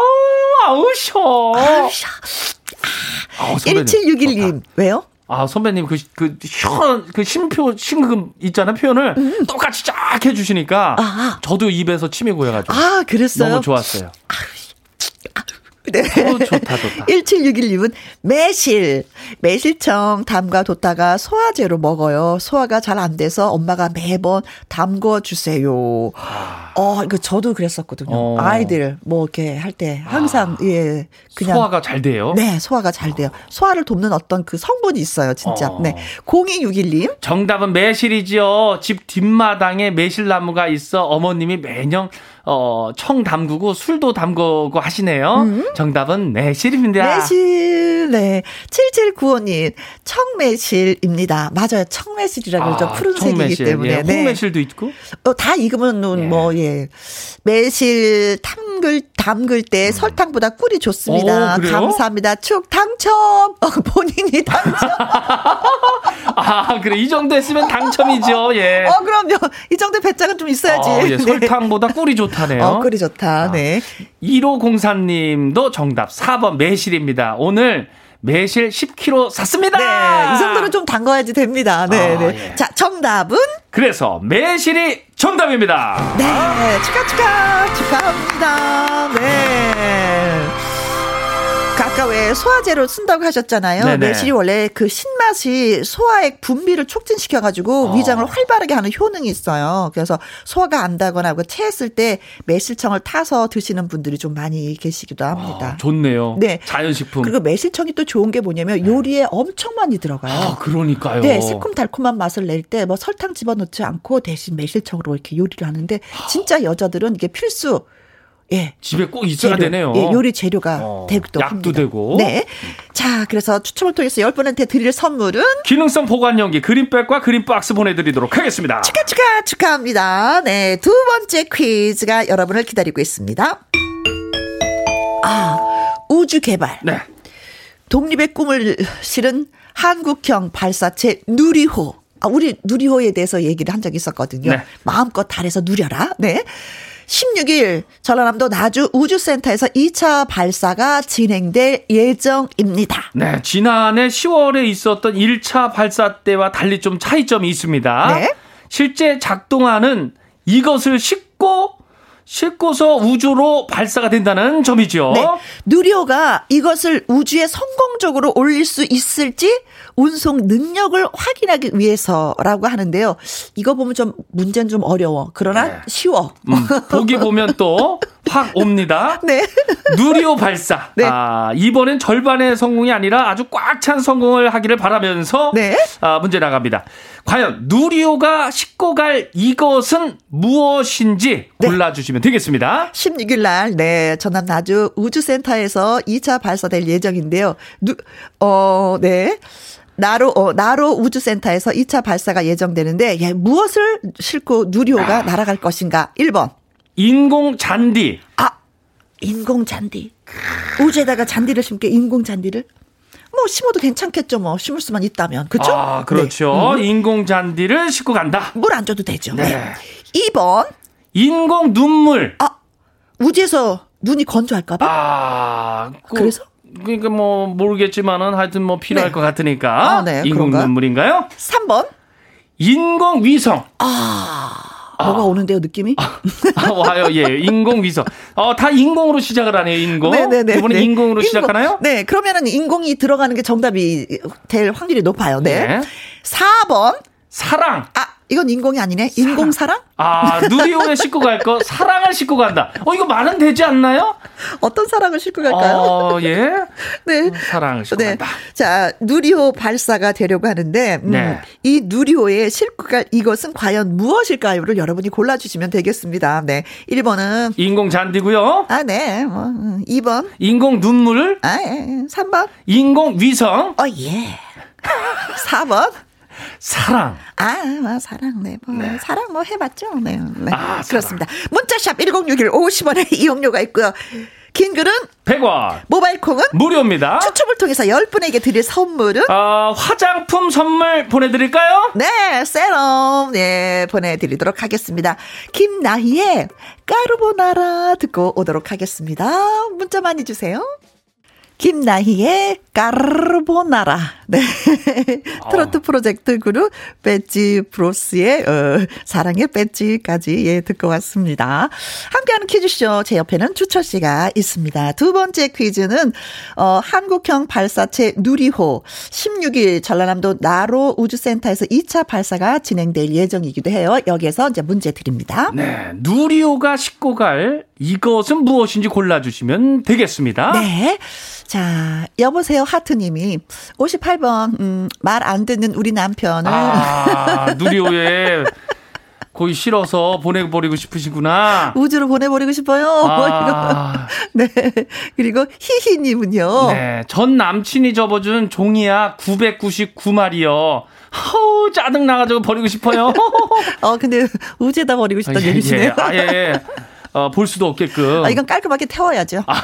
아우, 셔. 아우, 셔. 아, 1761님, 왜요? 아, 선배님, 그, 그, 현, 그 심표, 심금 있잖아요, 표현을 음. 똑같이 쫙 해주시니까 아. 저도 입에서 침이 고여가지고. 아, 그랬어요? 너무 좋았어요. 아, 네. 어, 좋다, 좋다. 1761님은 매실, 매실청 담가 뒀다가 소화제로 먹어요. 소화가 잘 안 돼서 엄마가 매번 담궈 주세요. 아. 어, 이거 저도 그랬었거든요. 어. 아이들 뭐 이렇게 할 때 항상 아. 예, 그냥 소화가 잘 돼요. 네, 소화가 잘 돼요. 소화를 돕는 어떤 그 성분이 있어요, 진짜. 어. 네. 0261님. 정답은 매실이지요. 집 뒷마당에 매실나무가 있어 어머님이 매년 어, 청 담그고 술도 담그고 하시네요. 음. 정답은 매실입니다. 매실, 네. 7795님, 청매실입니다. 맞아요. 청매실이라고 그러죠. 아, 푸른색이기 청매실. 때문에. 예, 네. 홍매실도 있고. 어, 다 익으면 예. 뭐, 예. 매실 담글, 담글 때 음. 설탕보다 꿀이 좋습니다. 오, 감사합니다. 축 당첨! 어, 본인이 당첨! 아, 그래. 이 정도 했으면 당첨이죠. 예. 어, 그럼요. 이 정도 배짱은 좀 있어야지. 어, 예. 설탕보다 꿀이 좋다 네요. 어, 꿀이 좋다. 아. 네. 1504님도 정답 4번 매실입니다. 오늘 매실 10kg 샀습니다. 네, 이 정도는 좀 담가야지 됩니다. 네, 아, 네. 예. 자, 정답은? 그래서 매실이 정답입니다. 네, 축하, 축하, 축하합니다. 네. 아까 왜 소화제로 쓴다고 하셨잖아요. 네네. 매실이 원래 그 신맛이 소화액 분비를 촉진시켜가지고 어. 위장을 활발하게 하는 효능이 있어요. 그래서 소화가 안 다거나 하고 체했을 때 매실청을 타서 드시는 분들이 좀 많이 계시기도 합니다. 아, 좋네요. 네. 자연식품. 그리고 매실청이 또 좋은 게 뭐냐면 네. 요리에 엄청 많이 들어가요. 아, 그러니까요. 네, 새콤달콤한 맛을 낼 때 뭐 설탕 집어넣지 않고 대신 매실청으로 이렇게 요리를 하는데 진짜 여자들은 이게 필수 예. 집에 꼭 있어야 재료, 되네요. 예, 요리 재료가 어, 되기도 약도 합니다. 되고. 네. 자, 그래서 추첨을 통해서 10분한테 드릴 선물은 기능성 보관용기 그린백과 그린박스 보내드리도록 하겠습니다. 축하 축하 축하합니다. 네, 두 번째 퀴즈가 여러분을 기다리고 있습니다. 아, 우주 개발. 네. 독립의 꿈을 실은 한국형 발사체 누리호. 아, 우리 누리호에 대해서 얘기를 한 적이 있었거든요. 네. 마음껏 달에서 누려라. 네. 16일 전라남도 나주 우주센터에서 2차 발사가 진행될 예정입니다. 네, 지난해 10월에 있었던 1차 발사 때와 달리 좀 차이점이 있습니다. 네. 실제 작동하는 이것을 싣고 싣고서 우주로 발사가 된다는 점이죠. 네. 누리호가 이것을 우주에 성공적으로 올릴 수 있을지 운송 능력을 확인하기 위해서라고 하는데요. 이거 보면 좀 문제는 좀 어려워. 그러나 네. 쉬워. 음, 보기 보면 또 확 옵니다. 네. 누리호 발사. 네. 아, 이번엔 절반의 성공이 아니라 아주 꽉 찬 성공을 하기를 바라면서 네. 아, 문제 나갑니다. 과연 누리호가 싣고 갈 이것은 무엇인지 네. 골라주시면 되겠습니다. 16일 날, 네, 전남 나주 우주센터에서 2차 발사될 예정인데요. 누, 어, 네. 나로 어, 나로 우주센터에서 2차 발사가 예정되는데 예, 무엇을 싣고 누리호가 아. 날아갈 것인가? 1번 인공 잔디. 아, 인공 잔디. 우주에다가 잔디를 심게 인공 잔디를? 뭐 심어도 괜찮겠죠. 뭐 심을 수만 있다면. 그렇죠? 아, 그렇죠. 네. 음. 인공 잔디를 싣고 간다. 물 안 줘도 되죠. 네. 네. 2번. 인공 눈물. 아, 우주에서 눈이 건조할까 봐? 아, 그, 그래서 그러니까 뭐 모르겠지만은 하여튼 뭐 필요할 네. 것 같으니까. 아, 네. 인공 그런가? 눈물인가요? 3번. 인공 위성. 아. 뭐가 아. 오는데요, 느낌이? 아, 와요, 예. 인공위성. 어, 다 인공으로 시작을 하네요, 인공. 네네네. 이번에 네. 인공으로 인공. 시작하나요? 네, 그러면은 인공이 들어가는 게 정답이 될 확률이 높아요. 네. 네. 4번. 사랑. 아, 이건 인공이 아니네. 인공 사랑? 아, 누리호에 싣고 갈 거, 사랑을 싣고 간다. 어, 이거 말은 되지 않나요? 어떤 사랑을 싣고 갈까요? 어, 예. 네. 사랑을 싣고 네. 간다. 자, 누리호 발사가 되려고 하는데, 음, 네. 이 누리호에 싣고 갈 이것은 과연 무엇일까요?를 여러분이 골라 주시면 되겠습니다. 네. 1번은. 인공 잔디고요. 아, 네. 어, 2번. 음, 인공 눈물. 아, 예. 3번. 예. 인공 위성. 어, 예. 4번. 사랑. 아, 뭐, 사랑, 네. 뭐, 네. 사랑 뭐 해봤죠. 네. 네. 아, 그렇습니다. 문자샵 1061 50원의 이용료가 있고요. 긴 글은 100원. 모바일 콩은 무료입니다. 추첨을 통해서 10분에게 드릴 선물은 어, 화장품 선물 보내 드릴까요? 네, 세럼 네 보내 드리도록 하겠습니다. 김나희의 까르보나라 듣고 오도록 하겠습니다. 문자 많이 주세요. 김나희의 까르보나라. 네. 트로트 아. 프로젝트 그룹 배지 브로스의 어, 사랑의 배지까지 예 듣고 왔습니다. 함께하는 퀴즈쇼 제 옆에는 주철 씨가 있습니다. 두 번째 퀴즈는 어, 한국형 발사체 누리호 16일 전라남도 나로 우주센터에서 2차 발사가 진행될 예정이기도 해요. 여기에서 이제 문제 드립니다. 네. 누리호가 싣고 갈 이것은 무엇인지 골라주시면 되겠습니다. 네. 자, 여보세요 하트님이 58번 음, 말 안 듣는 우리 남편을 아, 누리호에 거의 싫어서 보내버리고 싶으시구나. 우주로 보내버리고 싶어요. 아. 네. 그리고 히히님은요. 네. 전 남친이 접어준 종이야 999마리요. 허우 짜증 나가지고 버리고 싶어요. 어 근데 우주에다 버리고 싶다는 예, 얘기시네요. 예, 아 예 어, 볼 수도 없게끔. 아, 이건 깔끔하게 태워야죠. 아,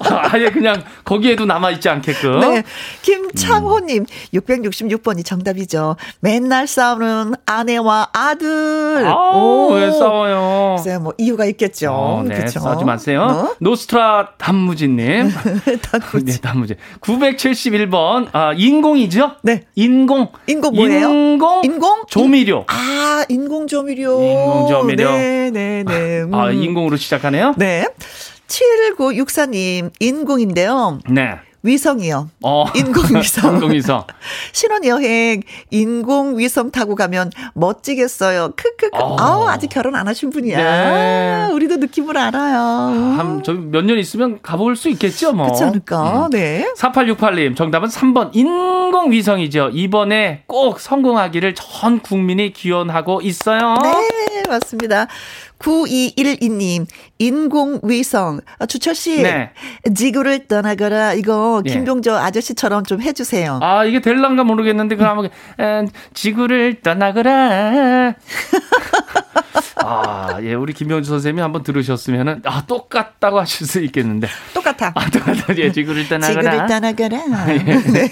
아예 그냥 거기에도 남아있지 않게끔. 네. 김창호님, 음. 666번이 정답이죠. 맨날 싸우는 아내와 아들. 아, 왜 싸워요? 글쎄요, 뭐, 이유가 있겠죠. 어, 네, 그쵸? 싸우지 마세요. 어? 노스트라 단무지님. 단무지. 네, 단무지. 971번, 아, 인공이죠? 네. 인공. 인공 뭐예요? 인공. 인공? 조미료. 아, 인공 조미료. 인공 조미료. 네, 네, 네. 음. 아, 인공으로 시작하네요? 네. 7964님, 인공인데요. 네. 위성이요. 어. 인공위성. 인공위성. 신혼여행 인공위성 타고 가면 멋지겠어요. 크크크. 어. 아우, 아직 결혼 안 하신 분이야. 네. 우리도 느낌을 알아요. 한, 몇년 있으면 가볼 수 있겠죠, 뭐. 그렇지 않을까. 음. 네. 4868님, 정답은 3번 인공위성이죠. 이번에 꼭 성공하기를 전 국민이 기원하고 있어요. 네, 맞습니다. 9212님, 인공위성. 아, 주철씨. 네. 지구를 떠나거라. 이거, 예. 김동조 예. 아저씨처럼 좀 해주세요. 아, 이게 될란가 모르겠는데, 그럼 한번, 지구를 떠나거라. 아, 예, 우리 김병주 선생님이 한번 들으셨으면은, 아, 똑같다고 하실 수 있겠는데. 똑같아. 아, 똑같아. 예, 지구를 떠나거라. 지구를 떠나거라. 예. 네.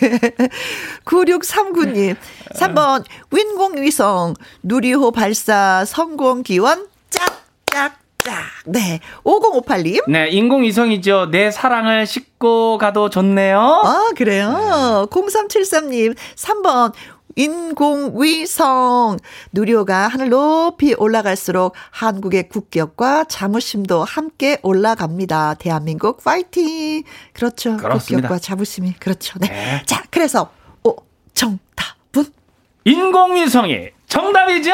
9639님, 3번, 윈공위성, 누리호 발사 성공 기원 짝짝 짝. 네. 5058님. 네, 인공위성이죠. 내 사랑을 싣고 가도 좋네요. 아, 그래요. 네. 0373님. 3번. 인공위성. 누리호가 하늘 높이 올라갈수록 한국의 국격과 자부심도 함께 올라갑니다. 대한민국 파이팅. 그렇죠. 그렇습니다. 국격과 자부심이. 그렇죠. 네. 네. 자, 그래서, 오, 정답은? 인공위성이 정답이죠.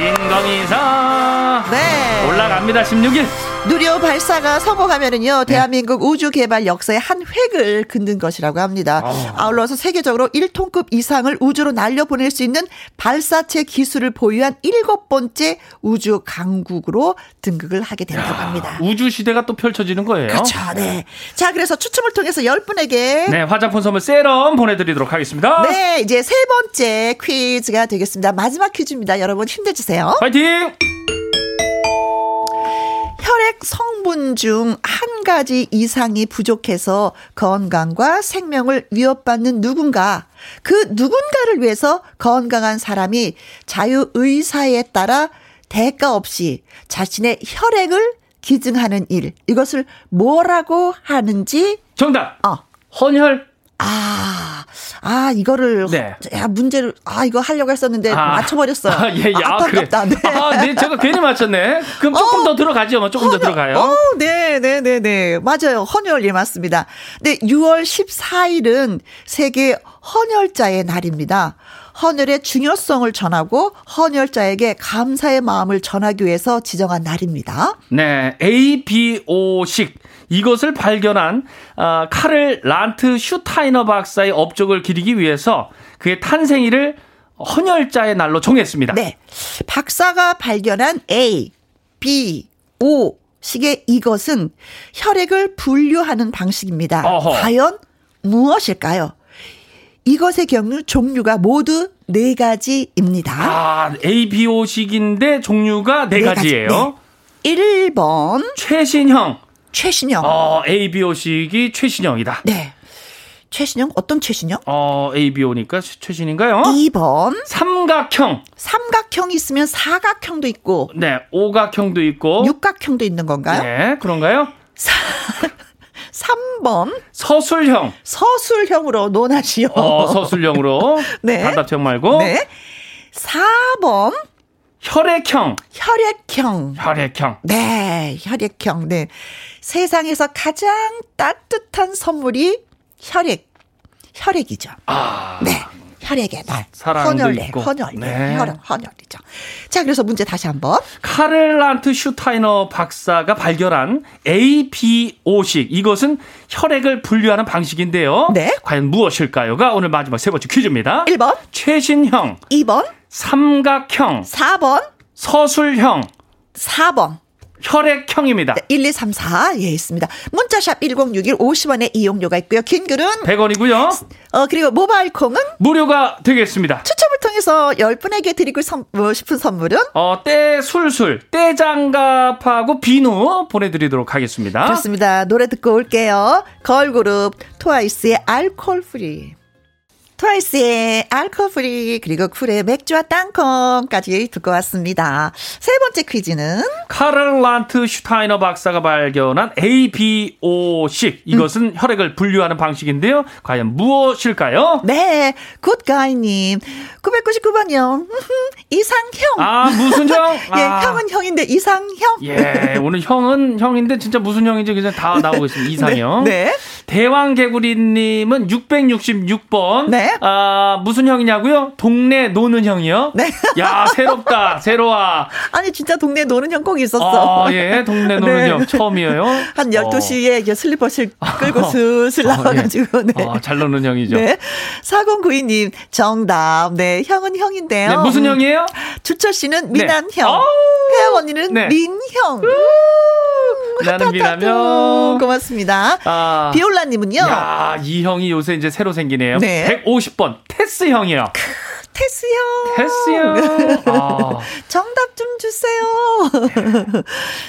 인공위성. 네. 올라갑니다. 16일. 누리호 발사가 성공하면은요, 네. 대한민국 우주 개발 역사의 한 획을 긋는 것이라고 합니다. 어. 아울러서 세계적으로 1톤급 이상을 우주로 날려보낼 수 있는 발사체 기술을 보유한 일곱 번째 우주 강국으로 등극을 하게 된다고 합니다. 우주 시대가 또 펼쳐지는 거예요. 그렇죠. 네. 자, 그래서 추첨을 통해서 10분에게 네, 화장품 선물 세럼 보내 드리도록 하겠습니다. 네, 이제 세 번째 퀴즈가 되겠습니다. 마지막 퀴즈입니다. 여러분 힘내 주세요. 파이팅! 혈액 성분 중 한 가지 이상이 부족해서 건강과 생명을 위협받는 누군가, 그 누군가를 위해서 건강한 사람이 자유의사에 따라 대가 없이 자신의 혈액을 기증하는 일. 이것을 뭐라고 하는지. 정답. 어. 헌혈. 아, 아, 이거를, 네. 야, 문제를, 아, 이거 하려고 했었는데, 아, 맞춰버렸어요. 아, 예, 예. 아, 아깝다. 그래. 네. 아, 네, 제가 괜히 맞췄네. 그럼 조금 어, 더 들어가죠. 뭐, 조금 헌혈, 더 들어가요. 어, 네, 네, 네, 네. 맞아요. 헌혈, 예, 맞습니다. 네, 6월 14일은 세계 헌혈자의 날입니다. 헌혈의 중요성을 전하고 헌혈자에게 감사의 마음을 전하기 위해서 지정한 날입니다. 네, ABO식 이것을 발견한 어, 카를 란트 슈타이너 박사의 업적을 기리기 위해서 그의 탄생일을 헌혈자의 날로 정했습니다. 네. 박사가 발견한 A, B, O 식의 이것은 혈액을 분류하는 방식입니다. 어허. 과연 무엇일까요? 이것의 경우 종류가 모두 네 가지입니다. 아, ABO식인데 종류가 네, 네 가지예요. 가지, 네. 1번 최신형. 최신형. 어, ABO식이 최신형이다. 네. 최신형 어떤 최신형? 어, ABO니까 최신인가요? 2번 삼각형. 삼각형이 있으면 사각형도 있고 네, 오각형도 있고 육각형도 있는 건가요? 네, 그런가요? 3번. 서술형. 서술형으로 논하시오. 어, 서술형으로. 네. 단답형 말고. 네. 4번. 혈액형. 혈액형. 혈액형. 네, 혈액형. 네. 세상에서 가장 따뜻한 선물이 혈액. 혈액이죠. 아. 네. 혈액의 날. 헌혈 있고. 헌혈. 네. 혈, 헌혈이죠. 자, 그래서 문제 다시 한번. 카를란트 슈타이너 박사가 발견한 APO식. 이것은 혈액을 분류하는 방식인데요. 네. 과연 무엇일까요?가 오늘 마지막 세 번째 퀴즈입니다. 1번. 최신형. 2번. 삼각형. 4번. 서술형. 4번. 혈액형입니다. 1, 2, 3, 4. 예, 있습니다. 문자샵 1061 50원의 이용료가 있고요. 긴 글은 100원이고요. 어, 그리고 모바일 콩은 무료가 되겠습니다. 추첨을 통해서 10분에게 드리고 선, 뭐 싶은 선물은 어, 때 술술, 때 장갑하고 비누 보내 드리도록 하겠습니다. 좋습니다. 노래 듣고 올게요. 걸그룹 트와이스의 Alcohol Free. 트와이스의 Alcohol Free 그리고 쿨의 맥주와 땅콩까지 듣고 왔습니다. 세 번째 퀴즈는 카를 란트슈타이너 박사가 발견한 ABO식 이것은 음. 혈액을 분류하는 방식인데요. 과연 무엇일까요? 네, 굿가이님 999번이요. 이상형. 아 무슨 형? 예, 아. 형은 형인데 이상형. 예, 오늘 형은 형인데 진짜 무슨 형인지 그냥 다 나오고 있습니다. 이상형. 네. 네. 대왕개구리님은 666번. 네. 아, 무슨 형이냐고요? 동네 노는 형이요? 네. 야, 새롭다. 새로워. 아니, 진짜 동네 노는 형 꼭 있었어. 아, 예. 동네 노는 네. 형 처음이에요. 한 12시에 어. 슬리퍼 실 끌고 슬슬 나와가지고. 네. 아, 잘 노는 형이죠. 네. 4092님, 정답. 네. 형은 형인데요. 네, 무슨 형이에요? 주철 씨는 미남 네. 형. 혜영 언니는 네. 민형. 나는 미남형. 고맙습니다. 아, 비올라님은요? 야, 이 형이 요새 이제 새로 생기네요. 네. 150번 테스 형이요. 테스 형. 테스 형. 아. 정답 좀 주세요.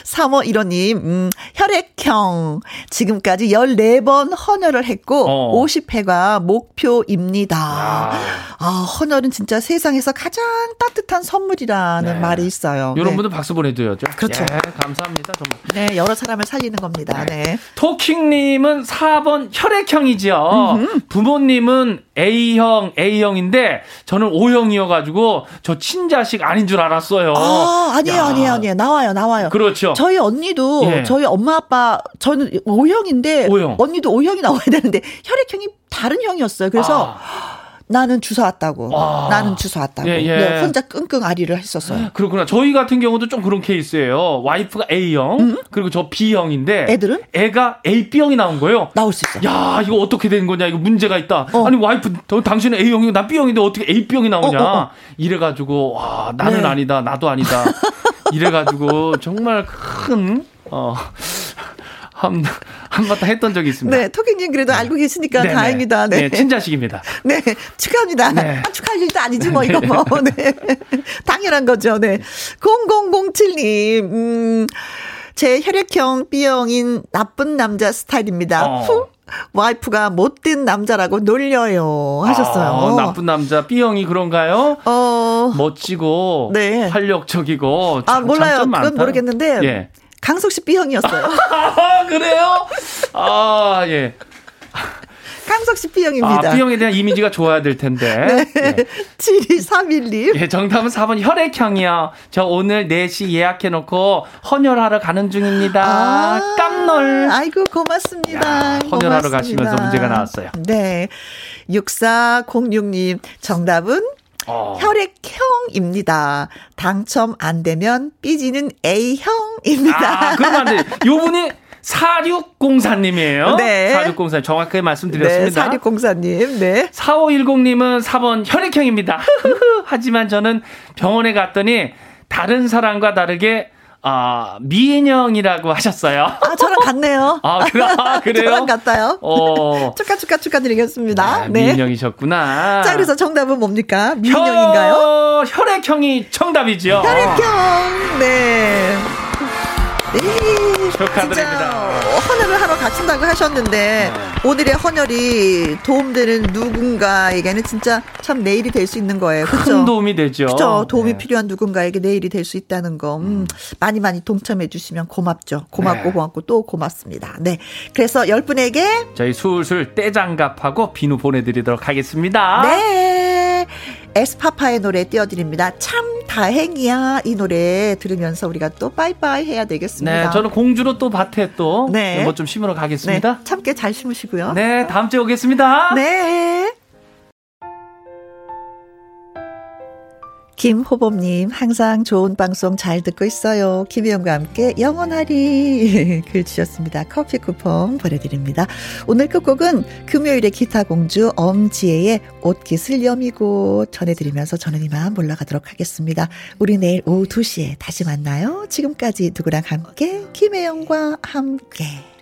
3호 1호님, 음, 혈액형. 지금까지 14번 헌혈을 했고, 어. 50회가 목표입니다. 아. 아, 헌혈은 진짜 세상에서 가장 따뜻한 선물이라는 네. 말이 있어요. 이런 네. 분들 박수 보내드려야죠. 그렇죠. 예, 감사합니다. 정말. 네, 여러 사람을 살리는 겁니다. 네. 네. 토킹님은 4번 혈액형이죠. 음흠. 부모님은 A형, A형인데, 저는 O형이어가지고, 저 친자식 아닌 줄 알았어요. 아, 아니에요, 야. 아니에요, 아니에요. 나와요, 나와요. 그렇죠. 저희 언니도, 예. 저희 엄마, 아빠, 저는 O형인데, O형. 언니도 O형이 나와야 되는데, 혈액형이 다른 형이었어요. 그래서, 아. 나는 주워 왔다고. 와. 나는 주워 왔다고. 예, 예. 네, 혼자 끙끙 아리를 했었어요. 그렇구나. 저희 같은 경우도 좀 그런 케이스예요. 와이프가 A형, 음? 그리고 저 B형인데 애들은 애가 AB 형이 나온 거예요. 나올 수 있어. 야, 이거 어떻게 된 거냐? 이거 문제가 있다. 어. 아니 와이프, 당신은 A형이고 난 B형인데 어떻게 AB형이 나오냐? 어, 어, 어. 이래 가지고 와, 나는 네. 아니다. 나도 아니다. 이래 가지고 정말 큰 어. 한, 한바탕 했던 적이 있습니다. 네, 토끼님 그래도 네. 알고 계시니까 네네. 다행이다. 네. 네, 친자식입니다. 네, 축하합니다. 네. 아, 축하할 일도 아니지 뭐, 이거 뭐. 네. 당연한 거죠. 네. 0007님, 음, 제 혈액형 B형인 나쁜 남자 스타일입니다. 어. 후. 와이프가 못된 남자라고 놀려요 하셨어요. 아, 나쁜 남자 B형이 그런가요? 어. 멋지고 네. 활력적이고 아 몰라요. 그건 많다. 모르겠는데 예. 강석 씨 B형이었어요. 그래요? 아 예. 강석 씨 B형입니다. 아, B형에 대한 이미지가 좋아야 될 텐데. 네. 예. 7231님. 예, 정답은 4번 혈액형이요. 저 오늘 4시 예약해놓고 헌혈하러 가는 중입니다. 아, 깜놀. 아이고, 고맙습니다. 야, 헌혈하러 고맙습니다. 가시면서 문제가 나왔어요. 네. 6406님, 정답은 어. 혈액형입니다. 당첨 안 되면 삐지는 A형입니다. 아, 그러면 안 돼. 요 분이 4604님이에요. 네. 4604님 정확하게 말씀드렸습니다. 네, 4604님. 네. 4510님은 4번 혈액형입니다. 하지만 저는 병원에 갔더니 다른 사람과 다르게 아, 미인형이라고 하셨어요. 아, 저랑 같네요. 아, 그, 아 그래요? 저랑 같아요. 어. 축하, 축하, 축하드리겠습니다. 아, 네. 미인형이셨구나. 자, 그래서 정답은 뭡니까? 미인형인가요? 혈, 혈액형이 정답이죠. 혈액형, 네. 네. 축하드립니다. 헌혈을 하러 가신다고 하셨는데 네. 오늘의 헌혈이 도움되는 누군가에게는 진짜 참 내일이 될 수 있는 거예요. 그렇죠? 도움이 되죠. 그렇죠. 도움이 네. 필요한 누군가에게 내일이 될 수 있다는 거 음, 음. 많이 많이 동참해 주시면 고맙죠. 고맙고 네. 고맙고 또 고맙습니다. 네. 그래서 10분에게 저희 술술 떼장갑하고 비누 보내드리도록 하겠습니다. 네. 에스파파의 노래 띄워드립니다. 참 다행이야 이 노래 들으면서 우리가 또 빠이빠이 해야 되겠습니다. 네, 저는 공주로 또 밭에 또 네. 뭐좀 심으러 가겠습니다. 네, 참깨 잘 심으시고요. 네, 다음 주에 오겠습니다. 네. 김호범님, 항상 좋은 방송 잘 듣고 있어요. 김혜영과 함께 영원하리 글 주셨습니다. 커피 쿠폰 보내드립니다. 오늘 끝곡은 금요일의 기타공주 엄지혜의 옷깃을 여미고 전해드리면서 저는 이만 물러가도록 하겠습니다. 우리 내일 오후 2시에 다시 만나요. 지금까지 누구랑 함께, 김혜영과 함께.